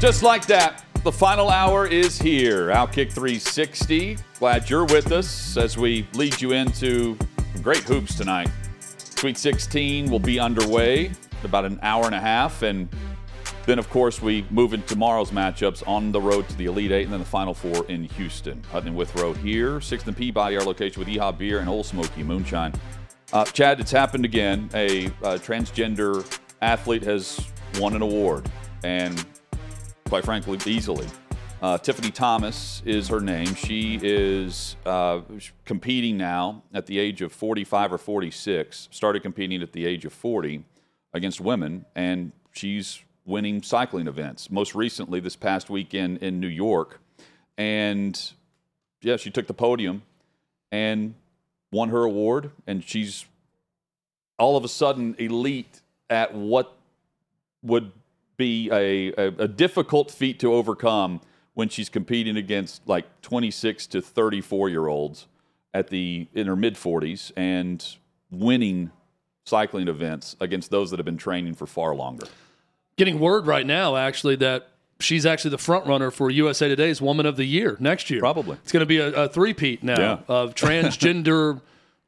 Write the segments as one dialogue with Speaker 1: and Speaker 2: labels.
Speaker 1: Just like that, the final hour is here. Outkick 360. Glad you're with us as we lead you into great hoops tonight. Sweet 16 will be underway in about an hour and a half. And then, of course, we move into tomorrow's matchups on the road to the Elite Eight and then the Final Four in Houston. Hutton and Withrow here, 6th and Peabody, our location with Yeehaw Beer and Old Smoky Moonshine. Uh, Chad, it's happened again. A uh, transgender athlete has won an award. And quite frankly, easily. Uh, Tiffany Thomas is her name. She is uh, competing now at the age of 45 or 46. Started competing at the age of 40 against women, and she's winning cycling events. Most recently, this past weekend in New York. And yeah, she took the podium and won her award, and she's all of a sudden elite at what would be a, a, a difficult feat to overcome when she's competing against like 26 to 34 year olds at the in her mid 40s and winning cycling events against those that have been training for far longer.
Speaker 2: Getting word right now, actually, that she's actually the front runner for USA Today's Woman of the Year next year.
Speaker 1: Probably.
Speaker 2: It's going to be a, a three-peat now
Speaker 1: Yeah.
Speaker 2: of transgender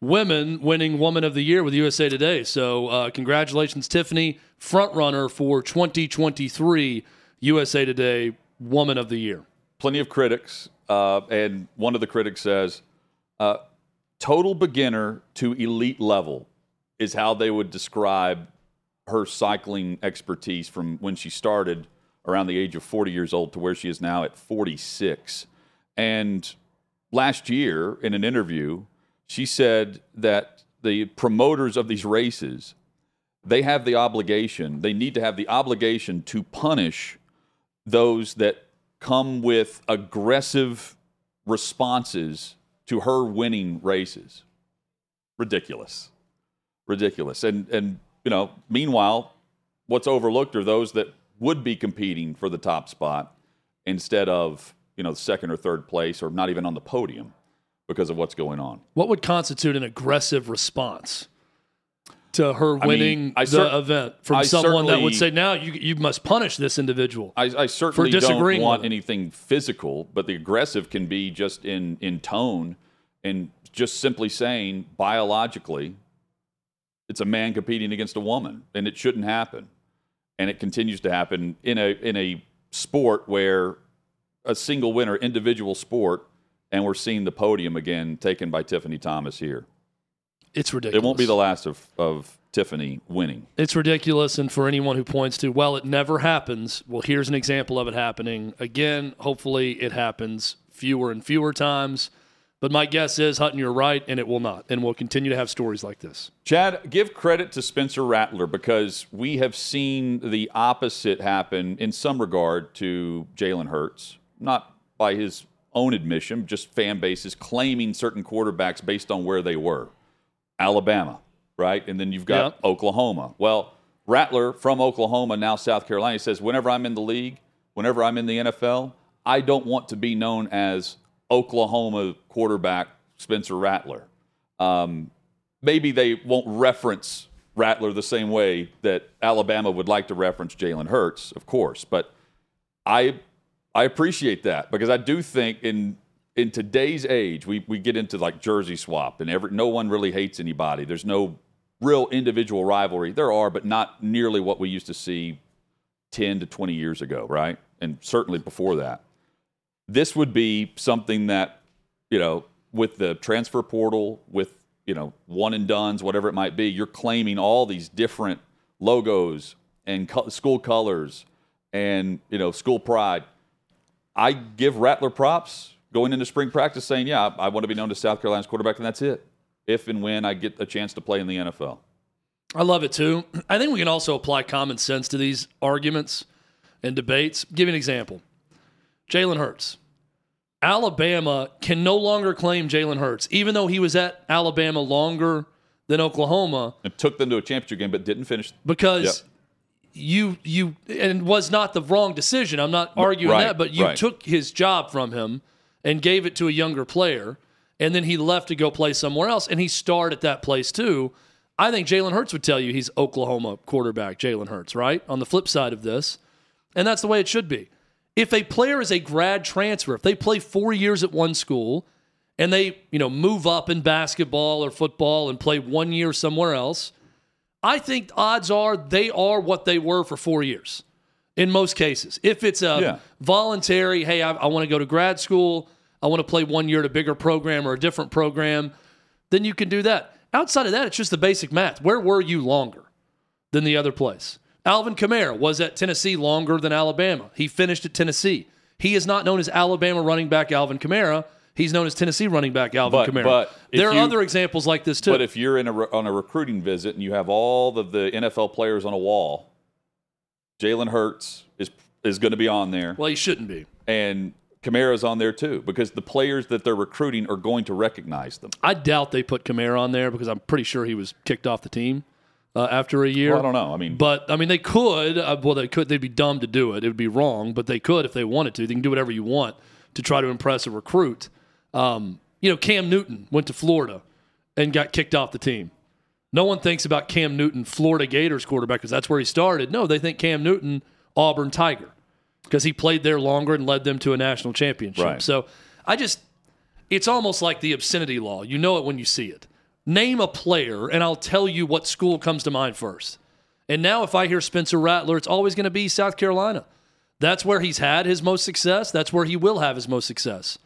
Speaker 2: women winning Woman of the Year with USA Today. So, uh, congratulations, Tiffany, front runner for 2023 USA Today Woman of the Year.
Speaker 1: plenty of critics, uh, and one of the critics says, uh, "Total beginner to elite level is how they would describe her cycling expertise from when she started around the age of 40 years old to where she is now at 46." And last year, in an interview, she said that the promoters of these races they have the obligation, they need to have the obligation to punish those that come with aggressive responses to her winning races. Ridiculous. Ridiculous. And and you know, meanwhile, what's overlooked are those that would be competing for the top spot instead of, you know, second or third place or not even on the podium because of what's going on.
Speaker 2: What would constitute an aggressive response to her winning
Speaker 1: I
Speaker 2: the
Speaker 1: cer-
Speaker 2: event from
Speaker 1: I
Speaker 2: someone that would say, "Now you you must punish this individual."
Speaker 1: I, I certainly don't want anything physical, but the aggressive can be just in in tone and just simply saying biologically, it's a man competing against a woman, and it shouldn't happen, and it continues to happen in a in a sport where a single winner, individual sport, and we're seeing the podium again taken by Tiffany Thomas here.
Speaker 2: It's ridiculous.
Speaker 1: It won't be the last of of Tiffany winning.
Speaker 2: It's ridiculous. And for anyone who points to, well, it never happens, well, here's an example of it happening. Again, hopefully it happens fewer and fewer times. But my guess is, Hutton, you're right, and it will not. And we'll continue to have stories like this.
Speaker 1: Chad, give credit to Spencer Rattler because we have seen the opposite happen in some regard to Jalen Hurts, not by his own admission, just fan bases claiming certain quarterbacks based on where they were. Alabama, right? And then you've got. Oklahoma. Well, Rattler from Oklahoma, now South Carolina, says, whenever I'm in the league, whenever I'm in the NFL, I don't want to be known as Oklahoma quarterback Spencer Rattler. Um, maybe they won't reference Rattler the same way that Alabama would like to reference Jalen Hurts, of course. But I I appreciate that because I do think in in today's age we, we get into like jersey swap and every no one really hates anybody. There's no real individual rivalry. There are, but not nearly what we used to see 10 to 20 years ago, right? And certainly before that. This would be something that, you know, with the transfer portal, with, you know, one and dones, whatever it might be, you're claiming all these different logos and co- school colors and, you know, school pride. I give Rattler props going into spring practice saying, yeah, I, I want to be known as South Carolina's quarterback, and that's it. If and when I get a chance to play in the NFL.
Speaker 2: I love it too. I think we can also apply common sense to these arguments and debates. Give you an example Jalen Hurts. Alabama can no longer claim Jalen Hurts, even though he was at Alabama longer than Oklahoma.
Speaker 1: It took them to a championship game, but didn't finish.
Speaker 2: Because
Speaker 1: Yep.
Speaker 2: You you and was not the wrong decision. I'm not arguing
Speaker 1: right,
Speaker 2: that, but you
Speaker 1: right.
Speaker 2: took his job from him and gave it to a younger player, and then he left to go play somewhere else, and he starred at that place too. I think Jalen Hurts would tell you he's Oklahoma quarterback, Jalen Hurts, right? On the flip side of this. And that's the way it should be. If a player is a grad transfer, if they play four years at one school and they, you know, move up in basketball or football and play one year somewhere else, I think odds are they are what they were for four years in most cases. If it's a
Speaker 1: Yeah.
Speaker 2: voluntary, hey, I, I want to go to grad school, I want to play one year at a bigger program or a different program, then you can do that. Outside of that, it's just the basic math. Where were you longer than the other place? Alvin Kamara was at Tennessee longer than Alabama. He finished at Tennessee. He is not known as Alabama running back Alvin Kamara. He's known as Tennessee running back Alvin
Speaker 1: But-
Speaker 2: Kamara.
Speaker 1: but
Speaker 2: there are
Speaker 1: you-
Speaker 2: other examples like this too.
Speaker 1: But if you're in a on a recruiting visit and you have all of the NFL players on a wall, Jalen Hurts is is going to be on there,
Speaker 2: well, he shouldn't be.
Speaker 1: and Kamara's on there too, because the players that they're recruiting are going to recognize them.
Speaker 2: I doubt they put Kamara on there because I'm pretty sure he was kicked off the team uh, after a year.
Speaker 1: Well, I don't know. I mean,
Speaker 2: But I mean, they could. Uh, well, they could. They'd be dumb to do it. It would be wrong. But they could if they wanted to. They can do whatever you want to try to impress a recruit. Um, you know, Cam Newton went to Florida and got kicked off the team. No one thinks about Cam Newton, Florida Gators quarterback, because that's where he started. No, they think Cam Newton, Auburn Tiger, because he played there longer and led them to a national championship.
Speaker 1: Right.
Speaker 2: So I just, it's almost like the obscenity law. You know it when you see it. Name a player, and I'll tell you what school comes to mind first. And now, if I hear Spencer Rattler, it's always going to be South Carolina. That's where he's had his most success. That's where he will have his most success.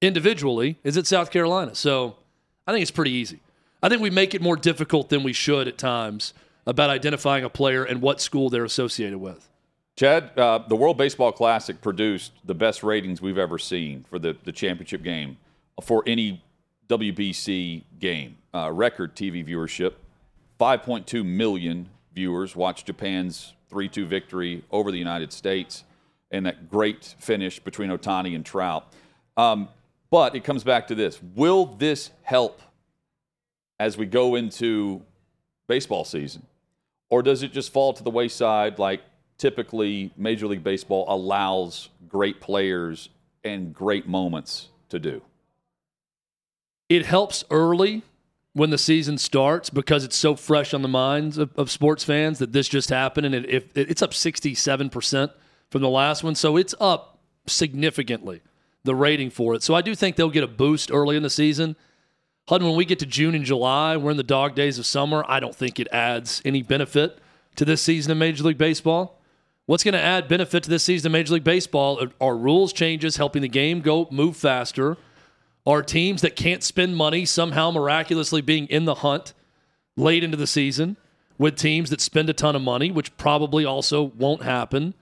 Speaker 2: Individually, is it South Carolina? So I think it's pretty easy. I think we make it more difficult than we should at times about identifying a player and what school they're associated with.
Speaker 1: Chad, uh, the World Baseball Classic produced the best ratings we've ever seen for the, the championship game for any WBC game. Uh, record TV viewership 5.2 million viewers watched Japan's 3 2 victory over the United States and that great finish between Ohtani and Trout. Um, but it comes back to this Will this help as we go into baseball season? Or does it just fall to the wayside like typically Major League Baseball allows great players and great moments to do?
Speaker 2: It helps early when the season starts because it's so fresh on the minds of, of sports fans that this just happened. And it, it's up 67% from the last one. So it's up significantly, the rating for it. So I do think they'll get a boost early in the season. Hud, when we get to June and July, we're in the dog days of summer. I don't think it adds any benefit to this season of Major League Baseball. What's going to add benefit to this season of Major League Baseball are rules changes helping the game go move faster. Are teams that can't spend money somehow miraculously being in the hunt late into the season with teams that spend a ton of money, which probably also won't happen.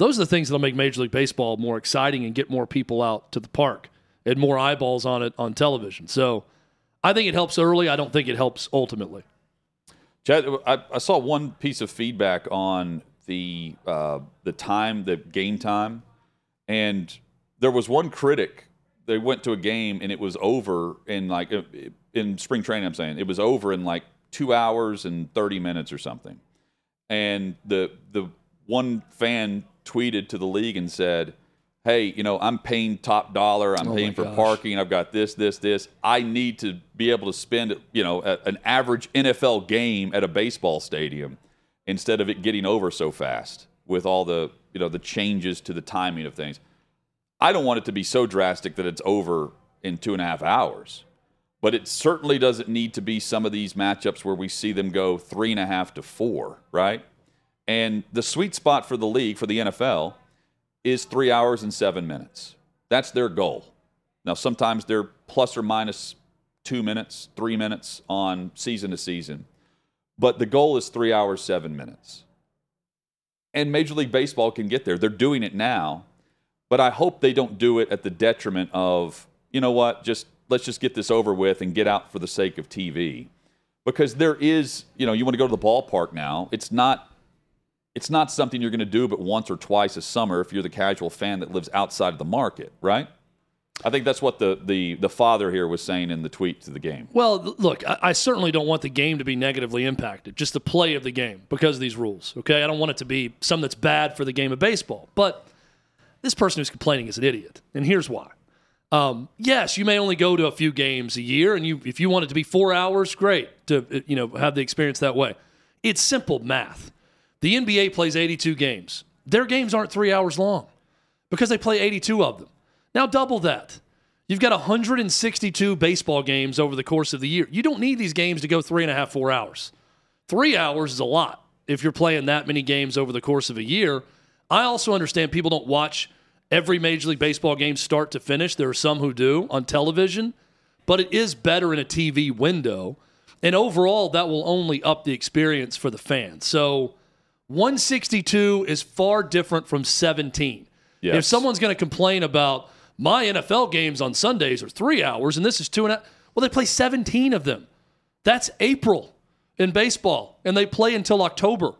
Speaker 2: Those are the things that'll make Major League Baseball more exciting and get more people out to the park and more eyeballs on it on television. So I think it helps early. I don't think it helps ultimately.
Speaker 1: Chad, I, I saw one piece of feedback on the uh, the time, the game time, and there was one critic. They went to a game and it was over in like in spring training. I'm saying it was over in like two hours and thirty minutes or something. And the the one fan tweeted to the league and said, "Hey, you know, I'm paying top dollar. I'm
Speaker 2: Oh
Speaker 1: paying for
Speaker 2: gosh.
Speaker 1: parking. I've got this, this, this. I need to be able to spend, you know, a, an average NFL game at a baseball stadium instead of it getting over so fast with all the, you know, the changes to the timing of things. I don't want it to be so drastic that it's over in two and a half hours." But it certainly doesn't need to be some of these matchups where we see them go three and a half to four, right? And the sweet spot for the league, for the NFL, is three hours and seven minutes. That's their goal. Now, sometimes they're plus or minus two minutes, three minutes on season to season, but the goal is three hours, seven minutes. And Major League Baseball can get there. They're doing it now, but I hope they don't do it at the detriment of, you know what, just let's just get this over with and get out for the sake of TV. because there is, you know, you want to go to the ballpark now. It's not it's not something you're going to do but once or twice a summer if you're the casual fan that lives outside of the market, right? I think that's what the the the father here was saying in the tweet to the game.
Speaker 2: Well, look, I, I, certainly don't want the game to be negatively impacted, just the play of the game because of these rules. Okay, I don't want it to be something that's bad for the game of baseball. But this person who's complaining is an idiot, and here's why. Um, yes, you may only go to a few games a year, and you if you want it to be four hours, great to you know have the experience that way. It's simple math. The NBA plays 82 games. Their games aren't three hours long because they play 82 of them. Now double that. You've got 162 baseball games over the course of the year. You don't need these games to go three and a half, four hours. Three hours is a lot if you're playing that many games over the course of a year. I also understand people don't watch every Major League Baseball game start to finish. There are some who do on television, but it is better in a TV window. And overall, that will only up the experience for the fans. So 162 is far different from 17. Yes. If someone's going to complain about my NFL games on Sundays are three hours and this is two and a half, well, they play 17 of them. That's April in baseball, and they play until October.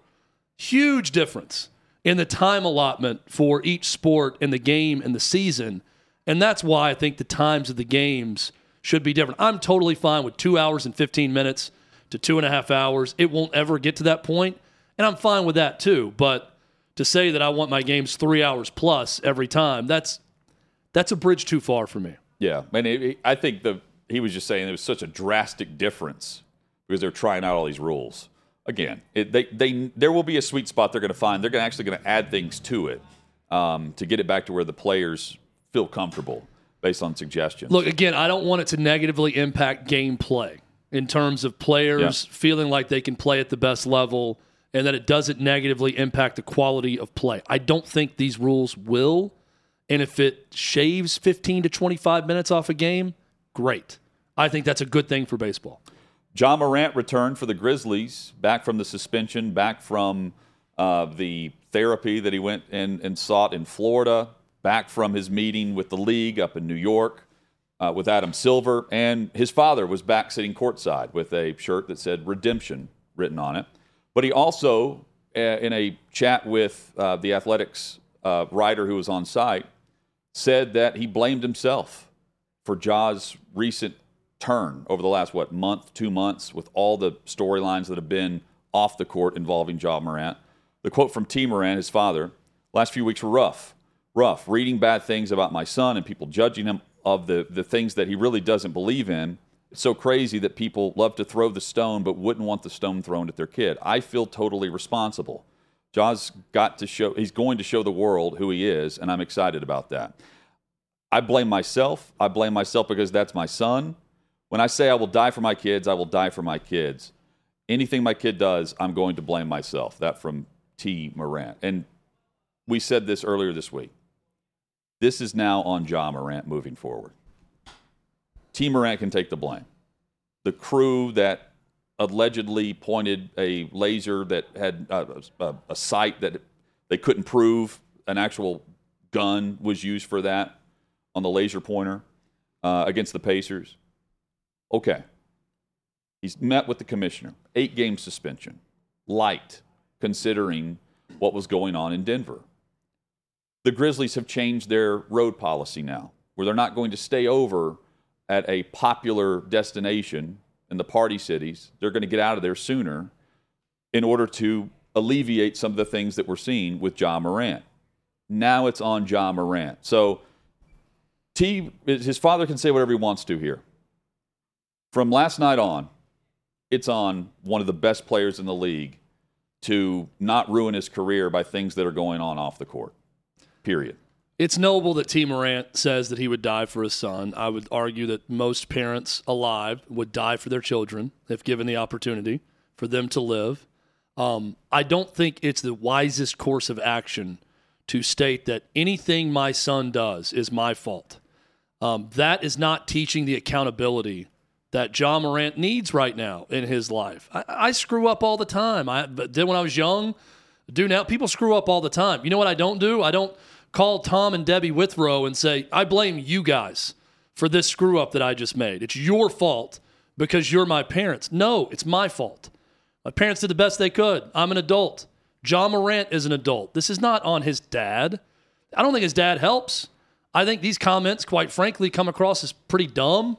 Speaker 2: Huge difference in the time allotment for each sport in the game and the season. And that's why I think the times of the games should be different. I'm totally fine with two hours and 15 minutes to two and a half hours. It won't ever get to that point, and I'm fine with that too. But to say that I want my games three hours plus every time, that's that's a bridge too far for me.
Speaker 1: Yeah, and it, I think the he was just saying it was such a drastic difference because they're trying out all these rules again, it, they, they, there will be a sweet spot they're going to find. They're gonna, actually going to add things to it um, to get it back to where the players feel comfortable based on suggestions.
Speaker 2: Look, again, I don't want it to negatively impact gameplay in terms of players yeah. feeling like they can play at the best level and that it doesn't negatively impact the quality of play. I don't think these rules will. And if it shaves 15 to 25 minutes off a game, great. I think that's a good thing for baseball.
Speaker 1: Ja Morant returned for the Grizzlies, back from the suspension, back from uh, the therapy that he went and, and sought in Florida, back from his meeting with the league up in New York uh, with Adam Silver. And his father was back sitting courtside with a shirt that said redemption written on it. But he also, uh, in a chat with uh, the Athletic's uh, writer who was on site, said that he blamed himself for Ja's recent turn over the last, what, month, two months, with all the storylines that have been off the court involving Ja Morant. The quote from Tee Morant, his father, last few weeks were rough. Rough. Reading bad things about my son and people judging him of the, the things that he really doesn't believe in. It's so crazy that people love to throw the stone but wouldn't want the stone thrown at their kid. I feel totally responsible. Ja's got to show, he's going to show the world who he is, and I'm excited about that. I blame myself. I blame myself because that's my son. When I say I will die for my kids, I will die for my kids. Anything my kid does, I'm going to blame myself. That from Tee Morant. And we said this earlier this week. This is now on Ja Morant moving forward. Tee Morant can take the blame. The crew that allegedly pointed a laser that had a, uh, a, a sight that they couldn't prove an actual gun was used for that on the laser pointer uh, against the Pacers. Okay. He's met with the commissioner. Eight game suspension. Light, considering what was going on in Denver. The Grizzlies have changed their road policy now, where they're not going to stay over at a popular destination in the party cities. They're going to get out of there sooner in order to alleviate some of the things that we're seeing with Ja Morant. Now it's on Ja Morant. So T, his father can say whatever he wants to here from last night on, it's on one of the best players in the league to not ruin his career by things that are going on off the court. Period.
Speaker 2: It's noble that Tee Morant says that he would die for his son. I would argue that most parents alive would die for their children if given the opportunity for them to live. Um, I don't think it's the wisest course of action to state that anything my son does is my fault. Um, that is not teaching the accountability that Ja Morant needs right now in his life. I, I screw up all the time. I did when I was young. Do now. People screw up all the time. You know what I don't do? I don't call Tom and Debbie Withrow and say, I blame you guys for this screw up that I just made. It's your fault because you're my parents. No, it's my fault. My parents did the best they could. I'm an adult. Ja Morant is an adult. This is not on his dad. I don't think his dad helps. I think these comments, quite frankly, come across as pretty dumb,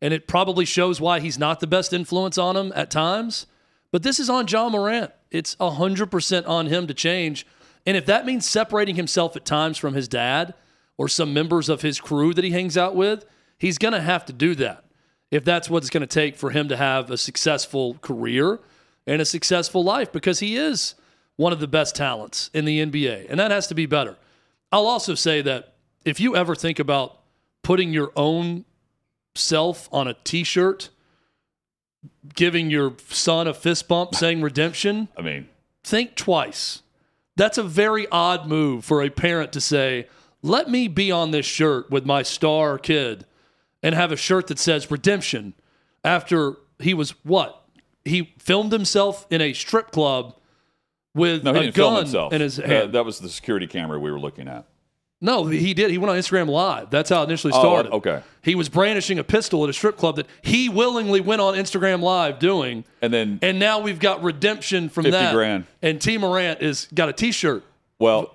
Speaker 2: and it probably shows why he's not the best influence on him at times. But this is on Ja Morant. It's 100% on him to change. And if that means separating himself at times from his dad or some members of his crew that he hangs out with, he's going to have to do that if that's what it's going to take for him to have a successful career and a successful life because he is one of the best talents in the NBA. And that has to be better. I'll also say that if you ever think about putting your own self on a t shirt, giving your son a fist bump saying redemption,
Speaker 1: I mean,
Speaker 2: think twice. That's a very odd move for a parent to say, let me be on this shirt with my star kid and have a shirt that says redemption after he was what? He filmed himself in a strip club with
Speaker 1: no,
Speaker 2: a gun in his
Speaker 1: Uh,
Speaker 2: hand.
Speaker 1: that was the security camera we were looking at.
Speaker 2: No, he did. He went on Instagram Live. That's how it initially
Speaker 1: Oh,
Speaker 2: started.
Speaker 1: okay.
Speaker 2: He was brandishing a pistol at a strip club that he willingly went on Instagram Live doing.
Speaker 1: And then,
Speaker 2: And now we've got redemption from
Speaker 1: 50
Speaker 2: that.
Speaker 1: grand.
Speaker 2: And Tee Morant is got a T-shirt.
Speaker 1: well,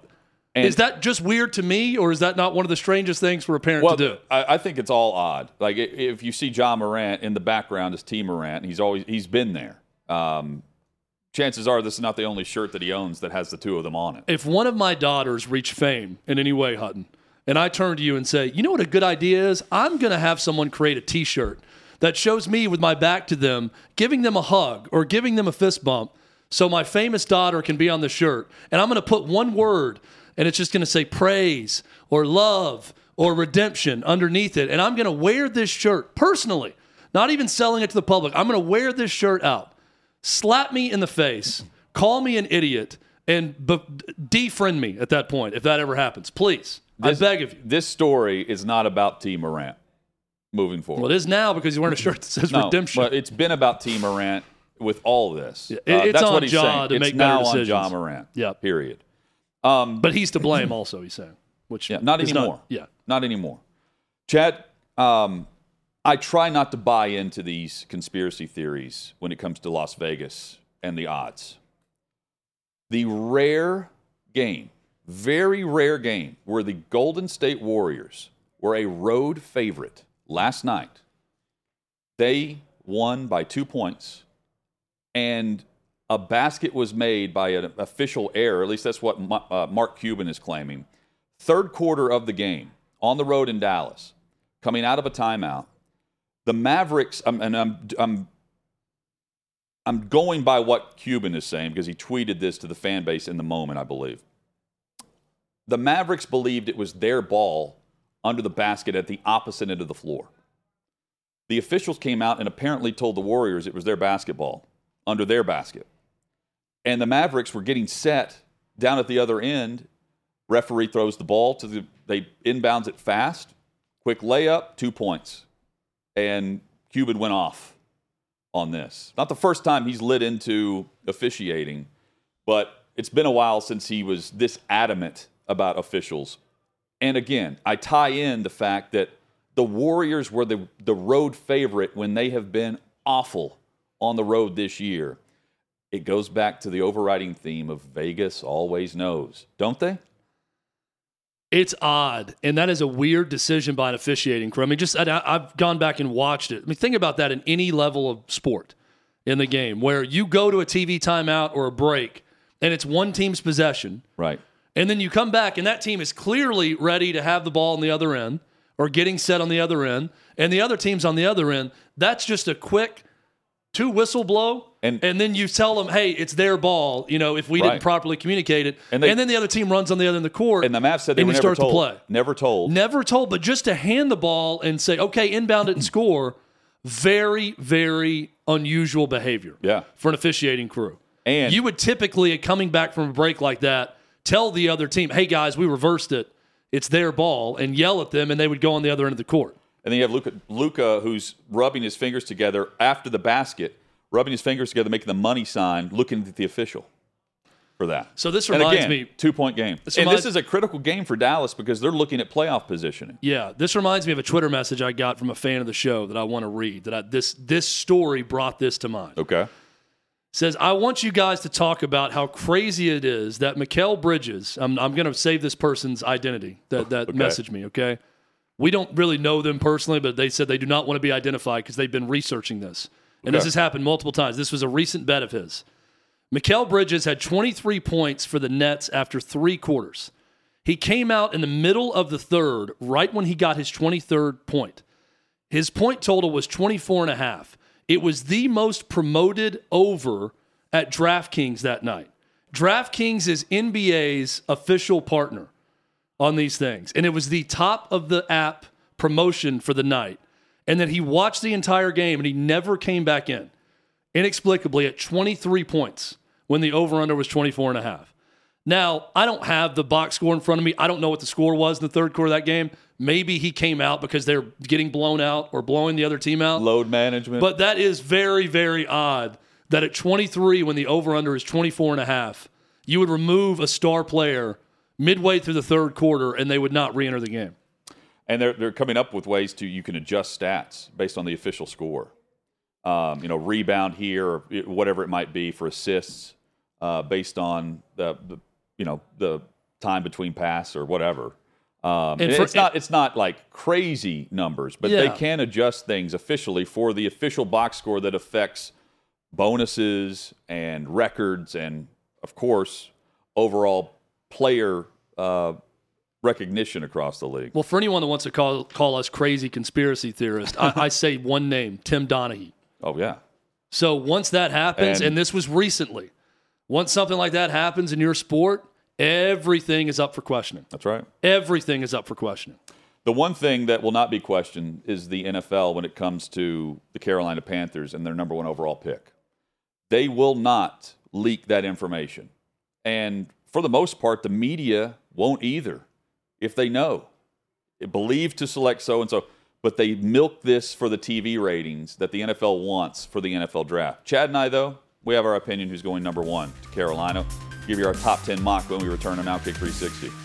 Speaker 1: and,
Speaker 2: Is that just weird to me, or is that not one of the strangest things for a parent
Speaker 1: well,
Speaker 2: to do?
Speaker 1: I, I think it's all odd. Like if you see Ja Morant in the background as Tee Morant, he's always he's been there. Um, chances are this is not the only shirt that he owns that has the two of them on it.
Speaker 2: If one of my daughters reach fame in any way, Hutton, and I turn to you and say, you know what a good idea is? I'm going to have someone create a T-shirt that shows me with my back to them, giving them a hug or giving them a fist bump, so my famous daughter can be on the shirt, and I'm going to put one word, and it's just going to say praise or love or redemption underneath it, and I'm going to wear this shirt personally, not even selling it to the public. I'm going to wear this shirt out slap me in the face, call me an idiot, and be- defriend me at that point if that ever happens. Please,
Speaker 1: This-
Speaker 2: I beg of you.
Speaker 1: This story is not about Tee Morant moving forward.
Speaker 2: Well, it is now because he's wearing a shirt that says
Speaker 1: no,
Speaker 2: redemption.
Speaker 1: But it's been about Tee Morant with all this.
Speaker 2: it-
Speaker 1: Uh,
Speaker 2: it's
Speaker 1: that's
Speaker 2: on
Speaker 1: what he's
Speaker 2: Ja
Speaker 1: saying.
Speaker 2: to
Speaker 1: it's now on
Speaker 2: decisions.
Speaker 1: Ja Morant.
Speaker 2: Yep.
Speaker 1: Period. Um,
Speaker 2: But he's to blame also, he's saying. Which
Speaker 1: Yeah, not anymore.
Speaker 2: yeah.
Speaker 1: Not anymore. Chad, um, I try not to buy into these conspiracy theories when it comes to Las Vegas and the odds. The rare game, very rare game, where the Golden State Warriors were a road favorite last night. They won by two points, and a basket was made by an official error. At least that's what uh, Mark Cuban is claiming. Third quarter of the game on the road in Dallas, coming out of a timeout. The Mavericks, and I'm, I'm, I'm going by what Cuban is saying because he tweeted this to the fan base in the moment, I believe. The Mavericks believed it was their ball under the basket at the opposite end of the floor. The officials came out and apparently told the Warriors it was their basketball under their basket. And the Mavericks were getting set down at the other end. Referee throws the ball to the, they inbounds it fast. Quick layup, two points. And Cuban went off on this. Not the first time he's lit into officiating, but it's been a while since he was this adamant about officials. And again, I tie in the fact that the Warriors were the, the road favorite when they have been awful on the road this year. It goes back to the overriding theme of Vegas always knows, don't they?
Speaker 2: It's odd, and that is a weird decision by an officiating crew. I mean, just I, I've gone back and watched it. I mean, think about that in any level of sport in the game, where you go to a TV timeout or a break, and it's one team's possession,
Speaker 1: Right.
Speaker 2: and then you come back, and that team is clearly ready to have the ball on the other end or getting set on the other end, and the other team's on the other end. That's just a quick two whistle blow,
Speaker 1: And-
Speaker 2: and, then you tell them, "Hey, it's their ball." You know, if we
Speaker 1: Right.
Speaker 2: didn't properly communicate it,
Speaker 1: And
Speaker 2: and, then the other team runs on the other end of the court,
Speaker 1: And the Mavs said they
Speaker 2: and
Speaker 1: were
Speaker 2: you
Speaker 1: never
Speaker 2: start
Speaker 1: told.
Speaker 2: to play.
Speaker 1: Never told.
Speaker 2: Never told, but just to hand the ball and say, "Okay, inbound it and score." Very, very unusual behavior.
Speaker 1: Yeah.
Speaker 2: for an officiating crew.
Speaker 1: And-
Speaker 2: you would typically, coming back from a break like that, tell the other team, "Hey guys, we reversed it. It's their ball," and yell at them, and they would go on the other end of the court.
Speaker 1: And then you have Luka, Luka, who's rubbing his fingers together after the basket, rubbing his fingers together, making the money sign, looking at the official. for that.
Speaker 2: So this
Speaker 1: And
Speaker 2: reminds
Speaker 1: again,
Speaker 2: me-
Speaker 1: two point game,
Speaker 2: This
Speaker 1: and
Speaker 2: reminds-
Speaker 1: this is a critical game for Dallas because they're looking at playoff positioning.
Speaker 2: Yeah, this reminds me of a Twitter message I got from a fan of the show that I want to read. That I, this this story brought this to mind.
Speaker 1: Okay,
Speaker 2: says, I want you guys to talk about how crazy it is that Mikal Bridges, I'm, I'm going to save this person's identity that, that
Speaker 1: Okay.
Speaker 2: messaged me, okay? We don't really know them personally, but they said they do not want to be identified because they've been researching this. And this has happened multiple times. This was a recent bet of his. Mikal Bridges had 23 points for the Nets after three quarters. He came out in the middle of the third, right when he got his 23rd point. His point total was 24 and a half. It was the most promoted over at DraftKings that night. DraftKings is NBA's official partner on these things. And it was the top of the app promotion for the night. And then he watched the entire game and he never came back in. Inexplicably at 23 points when the over under was 24 and a half. Now, I don't have the box score in front of me. I don't know what the score was in the third quarter of that game. Maybe he came out because they're getting blown out or blowing the other team out.
Speaker 1: load management.
Speaker 2: But that is very, very odd that at 23, when the over under is 24 and a half, you would remove a star player midway through the third quarter and they would not re enter the game.
Speaker 1: and they're they're coming up with ways to you can adjust stats based on the official score. Um, you know, rebound here or whatever it might be for assists uh, based on the, the you know the time between pass or whatever. Um,
Speaker 2: And for-
Speaker 1: it's not it's not like crazy numbers, but they can adjust things officially for the official box score that affects bonuses and records and of course overall player uh, recognition across the league.
Speaker 2: Well, for anyone that wants to call, call us crazy conspiracy theorists, I, I say one name Tim Donaghy.
Speaker 1: Oh yeah.
Speaker 2: So once that happens,
Speaker 1: And-
Speaker 2: and, this was recently, once something like that happens in your sport, everything is up for questioning.
Speaker 1: That's right.
Speaker 2: Everything is up for questioning.
Speaker 1: The one thing that will not be questioned is the NFL when it comes to the Carolina Panthers and their number one overall pick. They will not leak that information. And for the most part, the media won't either if they know. Believe to select so and so, but they milk this for the TV ratings that the NFL wants for the NFL draft. Chad and I, though, we have our opinion who's going number one to Carolina. Give you our top 10 mock when we return on Outkick 360.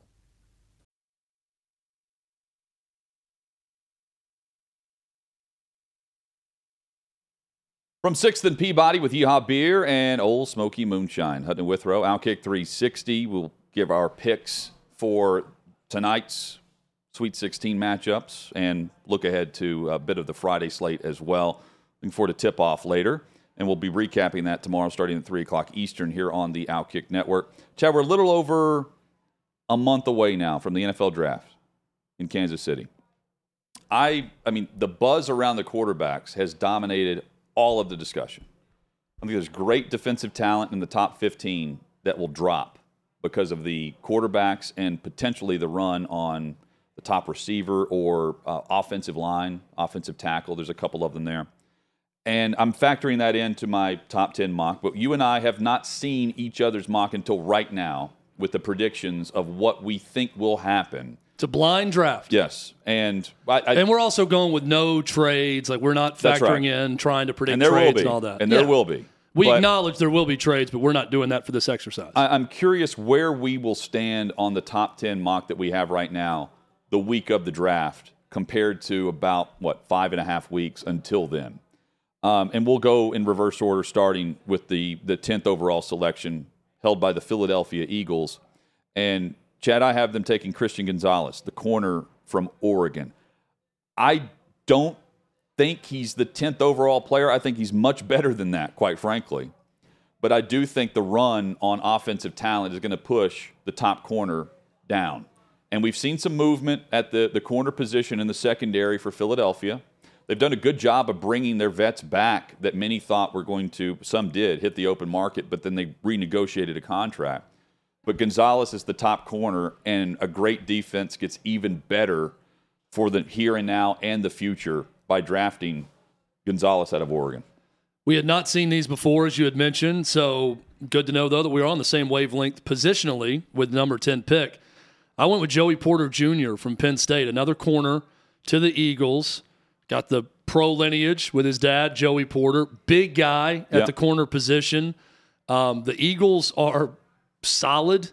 Speaker 1: From 6th and Peabody with Yeehaw Beer and Old Smoky Moonshine. Hutton Withrow, Outkick 360. We'll give our picks for tonight's Sweet 16 matchups and look ahead to a bit of the Friday slate as well. Looking forward to tip off later. And we'll be recapping that tomorrow starting at 3 o'clock Eastern here on the Outkick Network. Chad, we're a little over a month away now from the NFL draft in Kansas City. I I mean the buzz around the quarterbacks has dominated all of the discussion. I think there's great defensive talent in the top 15 that will drop because of the quarterbacks and potentially the run on the top receiver or uh, offensive line, offensive tackle. There's a couple of them there. And I'm factoring that into my top 10 mock, but you and I have not seen each other's mock until right now with the predictions of what we think will happen.
Speaker 2: It's a blind draft.
Speaker 1: Yes. And I, I,
Speaker 2: And we're also going with no trades. Like we're not
Speaker 1: That's right.
Speaker 2: factoring in trying to predict
Speaker 1: and
Speaker 2: trades and all that.
Speaker 1: And there
Speaker 2: Yeah.
Speaker 1: will be.
Speaker 2: We
Speaker 1: But
Speaker 2: acknowledge there will be trades, but we're not doing that for this exercise.
Speaker 1: I, I'm curious where we will stand on the top 10 mock that we have right now, the week of the draft, compared to about, what, five and a half weeks until then. Um, and we'll go in reverse order, starting with the, the 10th overall selection held by the Philadelphia Eagles. And Chad, I have them taking Christian Gonzalez, the corner from Oregon. I don't think he's the 10th overall player. I think he's much better than that, quite frankly. But I do think the run on offensive talent is going to push the top corner down. And we've seen some movement at the, the corner position in the secondary for Philadelphia. They've done a good job of bringing their vets back that many thought were going to, some did, hit the open market, but then they renegotiated a contract. But Gonzalez is the top corner, and a great defense gets even better for the here and now and the future by drafting Gonzalez out of Oregon.
Speaker 2: We had not seen these before, as you had mentioned. So good to know, though, that we are on the same wavelength positionally with number 10 pick. I went with Joey Porter Jr. from Penn State, another corner to the Eagles. Got the pro lineage with his dad, Joey Porter. Big guy at
Speaker 1: Yeah.
Speaker 2: the corner position. Um, the Eagles are solid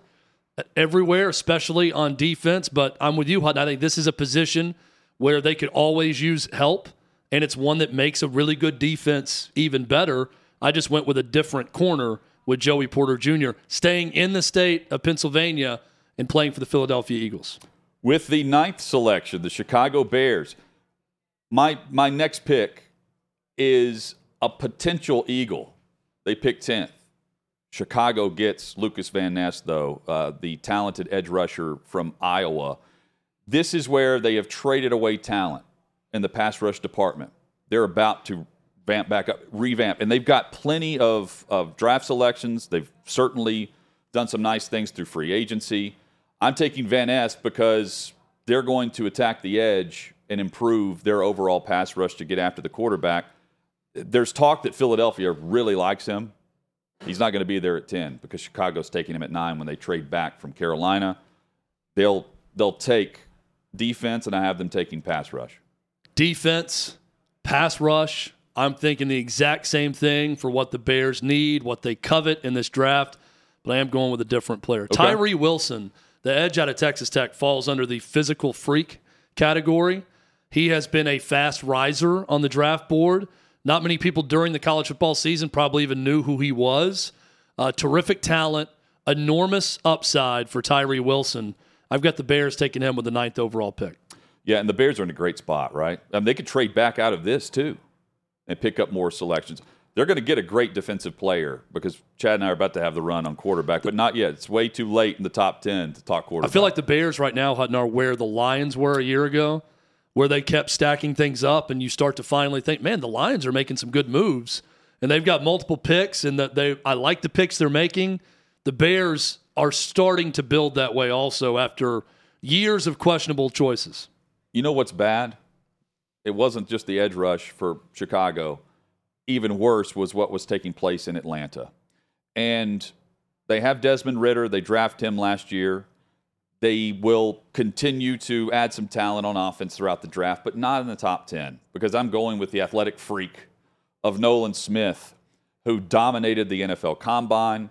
Speaker 2: everywhere, especially on defense. But I'm with you, Hutton. I think this is a position where they could always use help, and it's one that makes a really good defense even better. I just went with a different corner with Joey Porter Jr., staying in the state of Pennsylvania and playing for the Philadelphia Eagles.
Speaker 1: With the ninth selection, the Chicago Bears. My my next pick is a potential Eagle. They pick tenth. Chicago gets Lukas Van Ness, though, uh, the talented edge rusher from Iowa. This is where they have traded away talent in the pass rush department. They're about to vamp back up, revamp, and they've got plenty of, of draft selections. They've certainly done some nice things through free agency. I'm taking Van Ness because they're going to attack the edge and improve their overall pass rush to get after the quarterback. There's talk that Philadelphia really likes him. He's not going to be there at 10 because Chicago's taking him at 9 when they trade back from Carolina. They'll they'll take defense and I have them taking pass rush.
Speaker 2: defense, pass rush. I'm thinking the exact same thing for what the Bears need, what they covet in this draft, but I am going with a different player. Tyree Wilson, the edge out of Texas Tech, falls under the physical freak category. He has been a fast riser on the draft board. Not many people during the college football season probably even knew who he was. Uh, terrific talent, enormous upside for Tyree Wilson. I've got the Bears taking him with the ninth overall pick.
Speaker 1: Yeah, and the Bears are in a great spot, right? I mean, they could trade back out of this too and pick up more selections. They're going to get a great defensive player because Chad and I are about to have the run on quarterback, but not yet. It's way too late in the top 10 to talk quarterback.
Speaker 2: I feel like the Bears right now, Hutton, are where the Lions were a year ago, where they kept stacking things up, and you start to finally think, man, the Lions are making some good moves, and they've got multiple picks, and that they I like the picks they're making. The Bears are starting to build that way also after years of questionable choices.
Speaker 1: You know what's bad? It wasn't just the edge rush for Chicago. Even worse was what was taking place in Atlanta. And they have Desmond Ridder. They draft him last year. They will continue to add some talent on offense throughout the draft, but not in the top 10 because I'm going with the athletic freak of Nolan Smith, who dominated the NFL combine.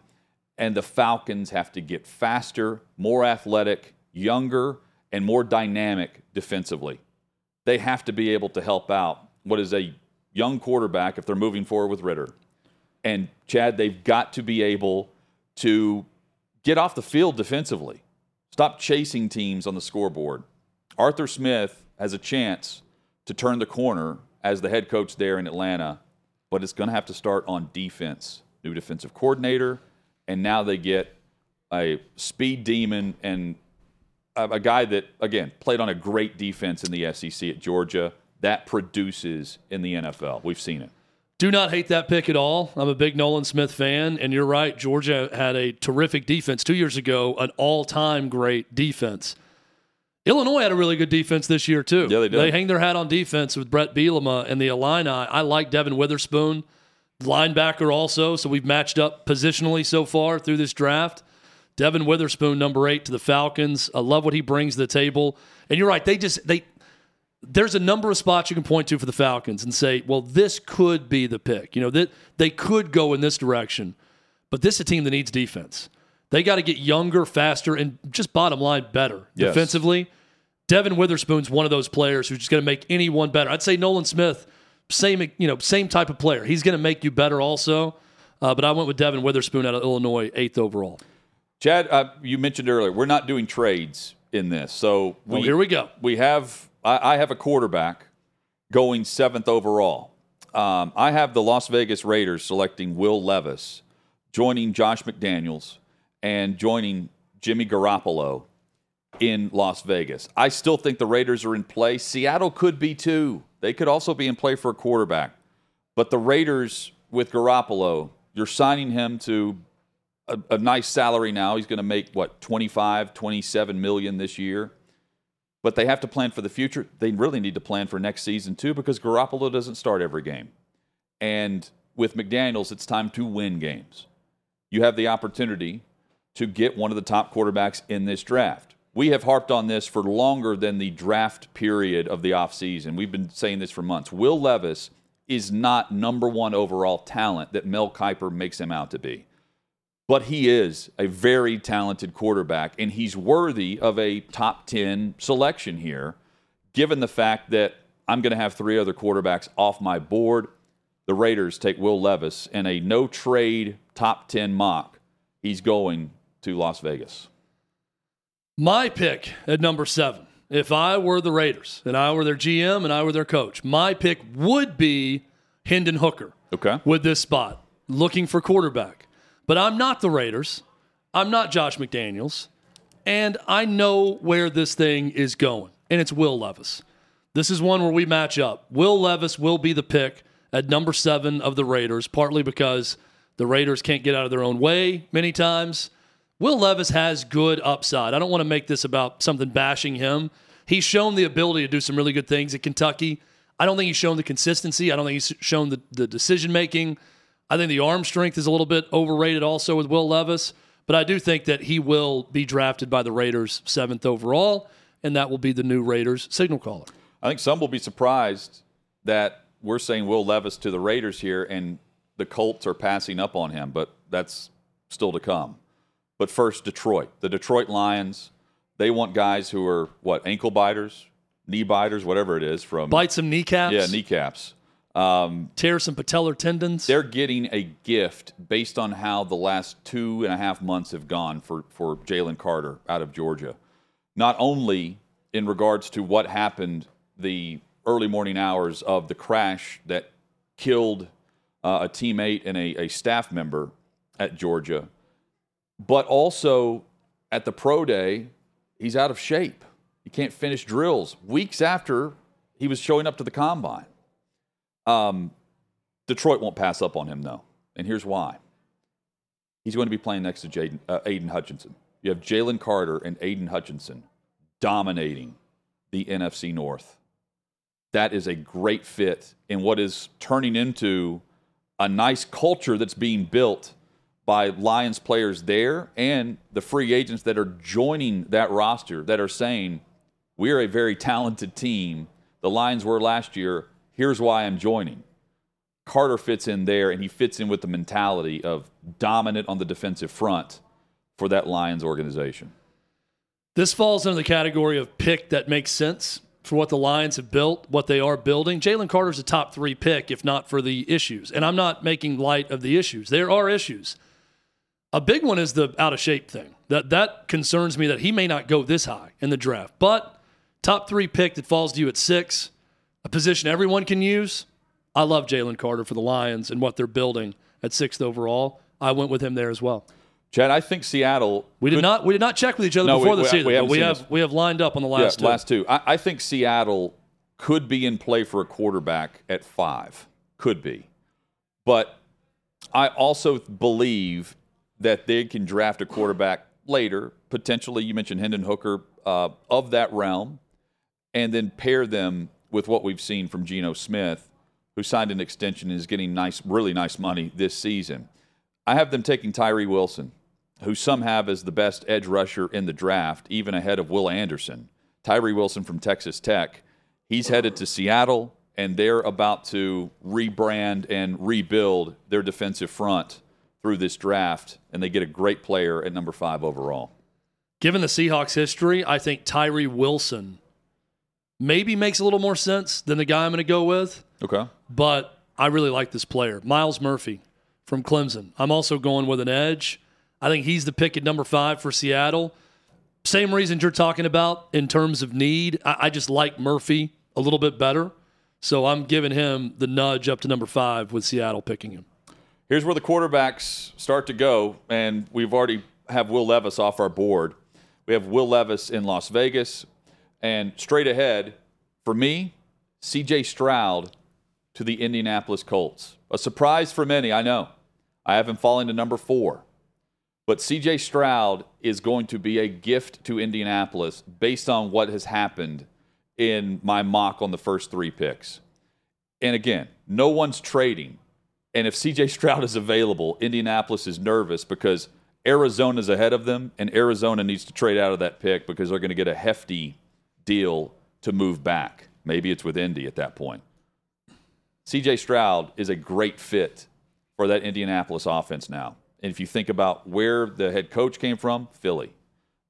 Speaker 1: And the Falcons have to get faster, more athletic, younger, and more dynamic defensively. They have to be able to help out what is a young quarterback if they're moving forward with Ridder. And Chad, they've got to be able to get off the field defensively. Stop chasing teams on the scoreboard. Arthur Smith has a chance to turn the corner as the head coach there in Atlanta, but it's going to have to start on defense. New defensive coordinator, and now they get a speed demon and a, a guy that, again, played on a great defense in the SEC at Georgia. That produces in the NFL. We've seen it.
Speaker 2: Do not hate that pick at all. I'm a big Nolan Smith fan, and you're right. Georgia had a terrific defense two years ago, an all time great defense. Illinois had a really good defense this year too.
Speaker 1: Yeah, they did.
Speaker 2: They hang their hat on defense with Bret Bielema and the Illini. I like Devon Witherspoon, linebacker also. So we've matched up positionally so far through this draft. Devon Witherspoon, number eight to the Falcons. I love what he brings to the table. And you're right, they just they there's a number of spots you can point to for the Falcons and say, well, this could be the pick. You know, that they could go in this direction, but this is a team that needs defense. They got to get younger, faster, and just bottom line better
Speaker 1: Yes.
Speaker 2: defensively. Devon Witherspoon's one of those players who's just going to make anyone better. I'd say Nolan Smith, same you know, same type of player. He's going to make you better also. Uh, but I went with Devon Witherspoon out of Illinois, eighth overall.
Speaker 1: Chad, uh, you mentioned earlier we're not doing trades in this, so
Speaker 2: Well, here we go.
Speaker 1: We have I, I have a quarterback going seventh overall. Um, I have the Las Vegas Raiders selecting Will Levis, joining Josh McDaniels, and joining Jimmy Garoppolo in Las Vegas. I still think the Raiders are in play. Seattle could be too. They could also be in play for a quarterback. But the Raiders with Garoppolo, you're signing him to a, a nice salary now. He's going to make what 25, 27 million this year. But they have to plan for the future. They really need to plan for next season too because Garoppolo doesn't start every game. And with McDaniels, it's time to win games. You have the opportunity to get one of the top quarterbacks in this draft. We have harped on this for longer than the draft period of the offseason. We've been saying this for months. Will Levis is not number one overall talent that Mel Kiper makes him out to be. But he is a very talented quarterback, and he's worthy of a top 10 selection here, given the fact that I'm going to have three other quarterbacks off my board. The Raiders take Will Levis in a no trade top 10 mock. He's going to Las Vegas.
Speaker 2: My pick at number seven, if I were the Raiders and I were their GM and I were their coach, my pick would be Hendon Hooker
Speaker 1: Okay.
Speaker 2: with this spot, looking for quarterback. But I'm not the Raiders. I'm not Josh McDaniels. And I know where this thing is going, and it's Will Levis. This is one where we match up. Will Levis will be the pick at number seven of the Raiders, partly because the Raiders can't get out of their own way many times. Will Levis has good upside. I don't want to make this about something bashing him. He's shown the ability to do some really good things at Kentucky. I don't think he's shown the consistency. I don't think he's shown the, the decision making. I think the arm strength is a little bit overrated also with Will Levis, but I do think that he will be drafted by the Raiders seventh overall, and that will be the new Raiders signal caller.
Speaker 1: I think some will be surprised that we're saying Will Levis to the Raiders here and the Colts are passing up on him, but that's still to come. But first, Detroit. The Detroit Lions, they want guys who are, what, ankle biters, knee biters, whatever it is from.
Speaker 2: Bite some kneecaps,
Speaker 1: Yeah, kneecaps. Um,
Speaker 2: tear some patellar tendons.
Speaker 1: they're getting a gift based on how the last two and a half months have gone for, for Jalen Carter out of Georgia. Not only in regards to what happened the early morning hours of the crash that killed uh, a teammate and a, a staff member at Georgia, but also at the pro day, he's out of shape. He can't finish drills weeks after he was showing up to the combine. Um, Detroit won't pass up on him, though. And here's why. He's going to be playing next to uh, Aidan Hutchinson. You have Jalen Carter and Aidan Hutchinson dominating the NFC North. That is a great fit in what is turning into a nice culture that's being built by Lions players there and the free agents that are joining that roster that are saying, We're a very talented team. The Lions were last year. Here's why I'm joining. Carter fits in there, and he fits in with the mentality of dominant on the defensive front for that Lions organization.
Speaker 2: This falls under the category of pick that makes sense for what the Lions have built, what they are building. Jalen Carter's a top three pick, if not for the issues. And I'm not making light of the issues. There are issues. A big one is the out of shape thing. That that concerns me that he may not go this high in the draft. But top three pick that falls to you at six, a position everyone can use. I love Jalen Carter for the Lions and what they're building at sixth overall. I went with him there as well.
Speaker 1: Chad, I think Seattle.
Speaker 2: We did
Speaker 1: could-
Speaker 2: not we did not check with each other
Speaker 1: No,
Speaker 2: before
Speaker 1: we-
Speaker 2: the season.
Speaker 1: we
Speaker 2: we have
Speaker 1: this.
Speaker 2: we have lined up on the
Speaker 1: Yeah,
Speaker 2: last two.
Speaker 1: last two. I, I think Seattle could be in play for a quarterback at five. Could be. But I also believe that they can draft a quarterback later, potentially, you mentioned Hendon Hooker uh, of that realm, and then pair them with what we've seen from Geno Smith, who signed an extension and is getting nice, really nice money this season. I have them taking Tyree Wilson, who some have as the best edge rusher in the draft, even ahead of Will Anderson. Tyree Wilson from Texas Tech. He's headed to Seattle, and they're about to rebrand and rebuild their defensive front through this draft, and they get a great player at number five overall.
Speaker 2: Given the Seahawks history, I think Tyree Wilson maybe makes a little more sense than the guy I'm going to go with.
Speaker 1: Okay.
Speaker 2: But I really like this player, Myles Murphy from Clemson. I'm also going with an edge. I think he's the pick at number five for Seattle. Same reasons you're talking about in terms of need. I, I just like Murphy a little bit better. So I'm giving him the nudge up to number five with Seattle picking him.
Speaker 1: Here's where the quarterbacks start to go, and we've already have Will Levis off our board. We have Will Levis in Las Vegas, and straight ahead for me, C.J. Stroud to the Indianapolis Colts. A surprise for many, I know. I have him falling to number four. But CJ Stroud is going to be a gift to Indianapolis based on what has happened in my mock on the first three picks. And again, no one's trading. And if CJ Stroud is available, Indianapolis is nervous because Arizona's ahead of them, and Arizona needs to trade out of that pick because they're going to get a hefty deal to move back. Maybe it's with Indy at that point. CJ Stroud is a great fit for that Indianapolis offense now. And if you think about where the head coach came from, Philly,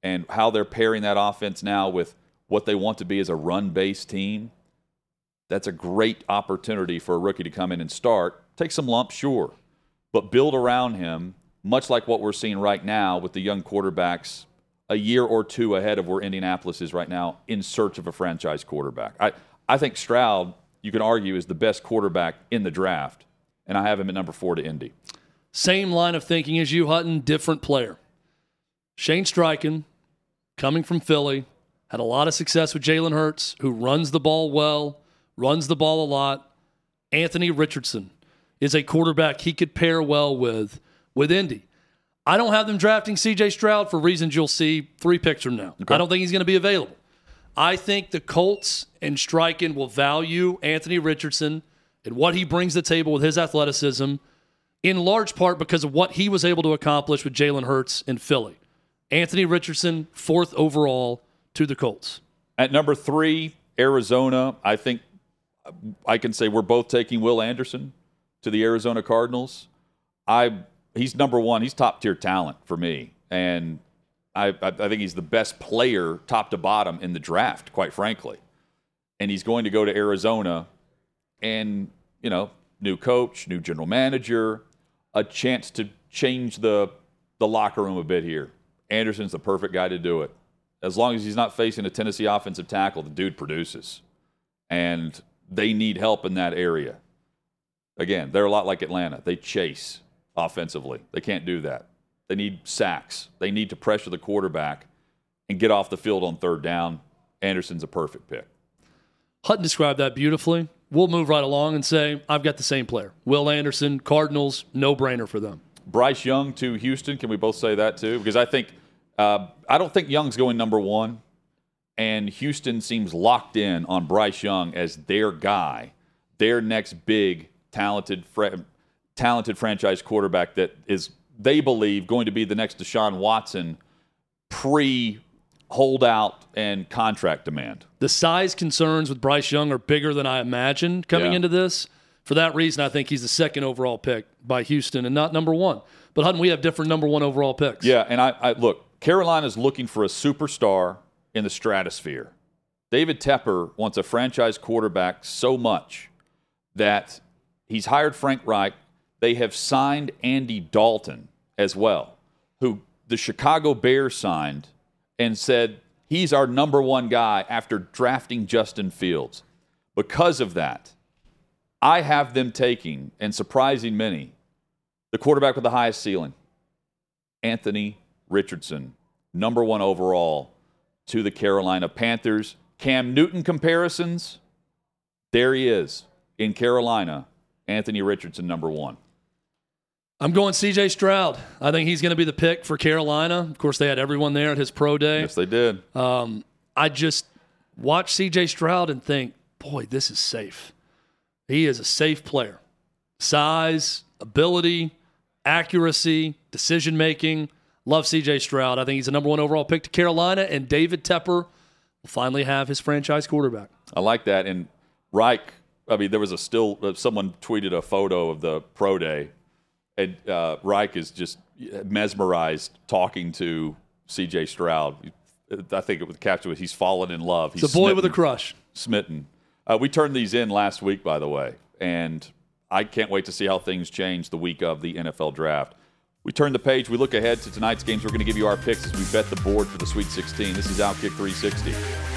Speaker 1: and how they're pairing that offense now with what they want to be as a run based team, that's a great opportunity for a rookie to come in and start. Take some lumps, sure, but build around him, much like what we're seeing right now with the young quarterbacks a year or two ahead of where Indianapolis is right now in search of a franchise quarterback. I, I think Stroud, you can argue, is the best quarterback in the draft, and I have him at number four to Indy.
Speaker 2: Same line of thinking as you, Hutton, different player. Shane Steichen, coming from Philly, had a lot of success with Jalen Hurts, who runs the ball well, runs the ball a lot. Anthony Richardson is a quarterback he could pair well with with Indy. I don't have them drafting CJ Stroud for reasons you'll see three picks from now. Okay. I don't think he's going to be available. I think the Colts and Steichen will value Anthony Richardson and what he brings to the table with his athleticism, in large part because of what he was able to accomplish with Jalen Hurts in Philly. Anthony Richardson, fourth overall to the Colts.
Speaker 1: At number three, Arizona, I think I can say we're both taking Will Anderson to the Arizona Cardinals. I he's number one. He's top tier talent for me, and I, I think he's the best player, top to bottom, in the draft. Quite frankly, and he's going to go to Arizona, and you know, new coach, new general manager, a chance to change the the locker room a bit here. Anderson's the perfect guy to do it. As long as he's not facing a Tennessee offensive tackle, the dude produces. And they need help in that area. Again, they're a lot like Atlanta. They chase offensively. They can't do that. They need sacks. They need to pressure the quarterback and get off the field on third down. Anderson's a perfect pick.
Speaker 2: Hutton described that beautifully. We'll move right along and say, I've got the same player. Will Anderson, Cardinals, no brainer for them.
Speaker 1: Bryce Young to Houston. Can we both say that too? Because I think, uh, I don't think Young's going number one, and Houston seems locked in on Bryce Young as their guy, their next big, talented, talented franchise quarterback that is, they believe, going to be the next Deshaun Watson pre holdout and contract demand.
Speaker 2: The size concerns with Bryce Young are bigger than I imagined coming yeah. into this. For that reason, I think he's the second overall pick by Houston and not number one. But Hutton, we have different number one overall picks.
Speaker 1: Yeah, and I, I look, Carolina's looking for a superstar in the stratosphere. David Tepper wants a franchise quarterback so much that he's hired Frank Reich they have signed Andy Dalton as well, who the Chicago Bears signed and said he's our number one guy after drafting Justin Fields. Because of that, I have them taking and surprising many the quarterback with the highest ceiling, Anthony Richardson, number one overall to the Carolina Panthers. Cam Newton comparisons, there he is in Carolina. Anthony Richardson, number one.
Speaker 2: I'm going CJ Stroud. I think he's going to be the pick for Carolina. Of course, they had everyone there at his pro day.
Speaker 1: Yes, they did.
Speaker 2: Um, I just watch CJ Stroud and think, boy, this is safe. He is a safe player. Size, ability, accuracy, decision making. Love CJ Stroud. I think he's the number one overall pick to Carolina, and David Tepper will finally have his franchise quarterback.
Speaker 1: I like that. And Reich, I mean, there was a still, uh, someone tweeted a photo of the pro day, and uh, Reich is just mesmerized talking to CJ Stroud. I think it was captured he's fallen in love. He's
Speaker 2: It's a boy with a crush.
Speaker 1: smitten. Uh, we turned these in last week, by the way, and I can't wait to see how things change the week of the NFL draft. We turn the page. We look ahead to tonight's games. We're going to give you our picks as we bet the board for the Sweet 16. This is Outkick 360.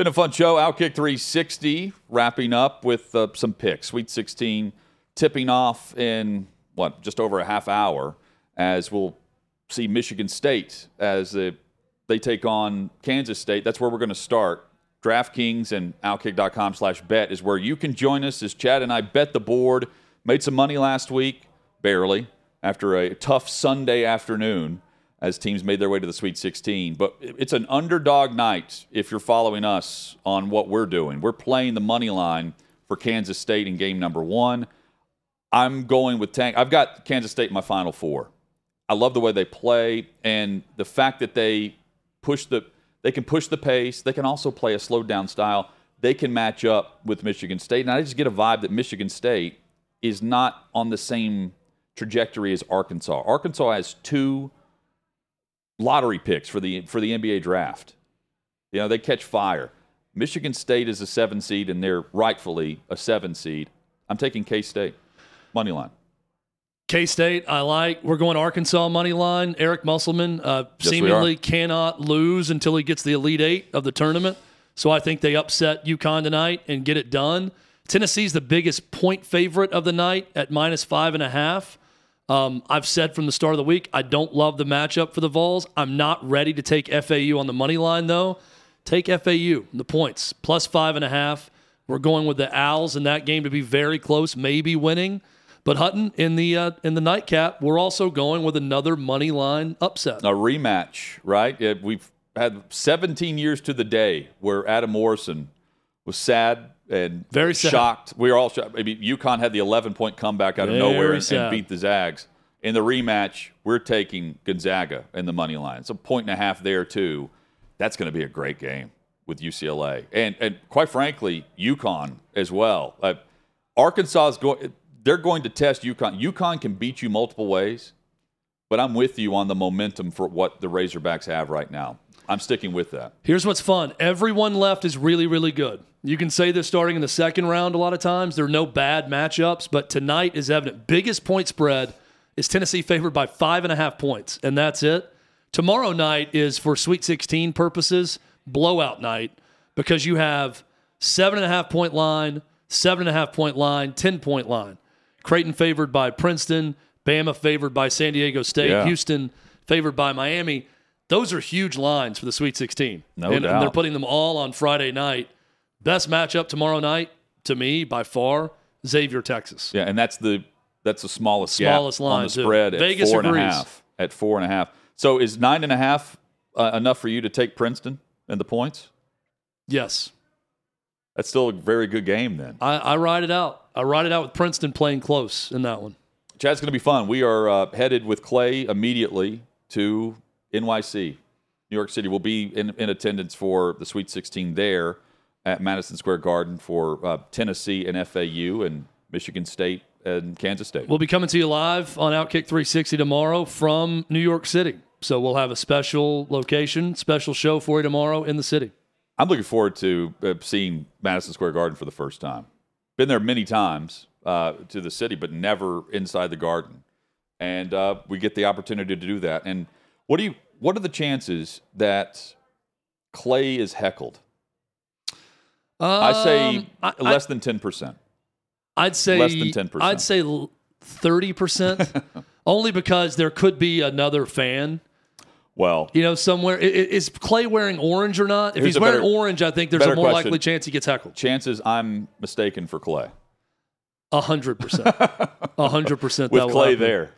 Speaker 1: Been a fun show. Outkick 360 wrapping up with uh, some picks. Sweet 16 tipping off in what just over a half hour as we'll see Michigan State as they, they take on Kansas State. That's where we're going to start. DraftKings and Outkick.com slash bet is where you can join us as Chad and I bet the board. Made some money last week, barely, after a tough Sunday afternoon as teams made their way to the Sweet 16. But it's an underdog night if you're following us on what we're doing. We're playing the money line for Kansas State in game number one. I'm going with Tank. I've got Kansas State in my final four. I love the way they play and the fact that they push the they can push the pace. They can also play a slowed down style. They can match up with Michigan State. And I just get a vibe that Michigan State is not on the same trajectory as Arkansas. Arkansas has two lottery picks for the for the NBA draft. You know, they catch fire. Michigan State is a seven seed, and they're rightfully a seven seed. I'm taking K State money line.
Speaker 2: K State, I like. We're going Arkansas money line. Eric Musselman uh,
Speaker 1: Yes,
Speaker 2: seemingly cannot lose until he gets the Elite Eight of the tournament. So I think they upset UConn tonight and get it done. Tennessee's the biggest point favorite of the night at minus five and a half. Um, I've said from the start of the week, I don't love the matchup for the Vols. I'm not ready to take FAU on the money line, though. Take FAU, the points, plus five and a half. We're going with the Owls in that game to be very close, maybe winning. But Hutton in the uh, in the nightcap, we're also going with another money line upset.
Speaker 1: A rematch, right? We've had 17 years to the day where Adam Morrison was sad and
Speaker 2: Very sad.
Speaker 1: shocked. We were all shocked. I mean, UConn had the 11 point comeback out of
Speaker 2: Very
Speaker 1: nowhere and, and beat the Zags. In the rematch, we're taking Gonzaga in the money line. It's a point and a half there too. That's going to be a great game with UCLA and and quite frankly, UConn as well. Uh, Arkansas is going. They're going to test UConn. UConn can beat you multiple ways, but I'm with you on the momentum for what the Razorbacks have right now. I'm sticking with that.
Speaker 2: Here's what's fun. Everyone left is really, really good. You can say this starting in the second round a lot of times. There are no bad matchups, but tonight is evident. Biggest point spread is Tennessee favored by five and a half points, and that's it. Tomorrow night is for Sweet 16 purposes, blowout night, because you have seven and a half point line, seven and a half point line, 10 point line. Creighton favored by Princeton, Bama favored by San Diego State,
Speaker 1: Yeah.
Speaker 2: Houston favored by Miami. Those are huge lines for the Sweet 16.
Speaker 1: No
Speaker 2: and, and they're putting them all on Friday night. Best matchup tomorrow night, to me, by far, Xavier, Texas.
Speaker 1: Yeah, and that's the that's the smallest,
Speaker 2: Smallest
Speaker 1: gap on
Speaker 2: line,
Speaker 1: the
Speaker 2: too.
Speaker 1: spread at
Speaker 2: Vegas
Speaker 1: four and a half. At four and a half. So is nine and a half uh, enough for you to take Princeton and the points?
Speaker 2: Yes.
Speaker 1: That's still a very good game then.
Speaker 2: I, I ride it out. I ride it out with Princeton playing close in that one.
Speaker 1: Chad's going to be fun. We are uh, headed with Clay immediately to NYC, New York City. We'll be in, in attendance for the Sweet 16 there at Madison Square Garden for uh, Tennessee and FAU and Michigan State and Kansas State.
Speaker 2: We'll be coming to you live on Outkick 360 tomorrow from New York City. So we'll have a special location, special show for you tomorrow in the city.
Speaker 1: I'm looking forward to uh, seeing Madison Square Garden for the first time. Been there many times uh, to the city, but never inside the Garden, and uh, we get the opportunity to do that. And what do you? What are the chances that Clay is heckled? I say
Speaker 2: Um, I- I-
Speaker 1: less than ten percent.
Speaker 2: I'd say
Speaker 1: Less than 10%.
Speaker 2: I'd say thirty percent, only because there could be another fan.
Speaker 1: Well,
Speaker 2: You know, somewhere I- i- is Clay wearing orange or not? If he's wearing
Speaker 1: better-
Speaker 2: orange, I think there's a more
Speaker 1: question.
Speaker 2: likely chance he gets heckled.
Speaker 1: chances I'm mistaken for Clay
Speaker 2: A hundred percent, a hundred percent.
Speaker 1: with Clay there.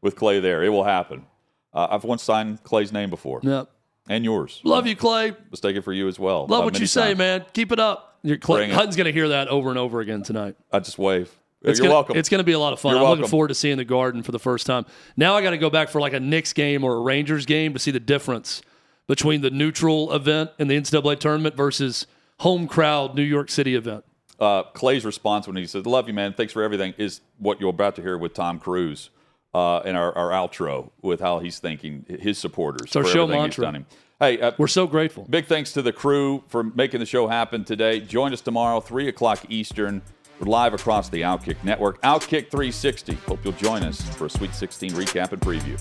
Speaker 1: With Clay there, it will happen. Uh, I've once signed Clay's name before,
Speaker 2: Yeah,
Speaker 1: and yours.
Speaker 2: love you, Clay.
Speaker 1: Mistaken for you as well.
Speaker 2: Love
Speaker 1: uh,
Speaker 2: what you say,
Speaker 1: times.
Speaker 2: man. Keep it up. Your Clay. Hutton's going to hear that over and over again tonight.
Speaker 1: I just wave.
Speaker 2: It's
Speaker 1: You're
Speaker 2: gonna,
Speaker 1: welcome.
Speaker 2: It's going to be a lot of fun.
Speaker 1: You're
Speaker 2: I'm
Speaker 1: welcome.
Speaker 2: looking forward to seeing the Garden for the first time. Now I got to go back for like a Knicks game or a Rangers game to see the difference between the neutral event in the NCAA tournament versus home crowd New York City event.
Speaker 1: Uh, Clay's response when he said, "Love you, man. Thanks for everything," is what you're about to hear with Tom Cruise uh, in our, our outro with how he's thanking his supporters
Speaker 2: our
Speaker 1: for
Speaker 2: show
Speaker 1: everything
Speaker 2: mantra.
Speaker 1: he's done. Him. Hey, uh,
Speaker 2: We're so grateful.
Speaker 1: big thanks to the crew for making the show happen today. Join us tomorrow, three o'clock Eastern. We're live across the Outkick network. Outkick 360. Hope you'll join us for a Sweet 16 recap and preview.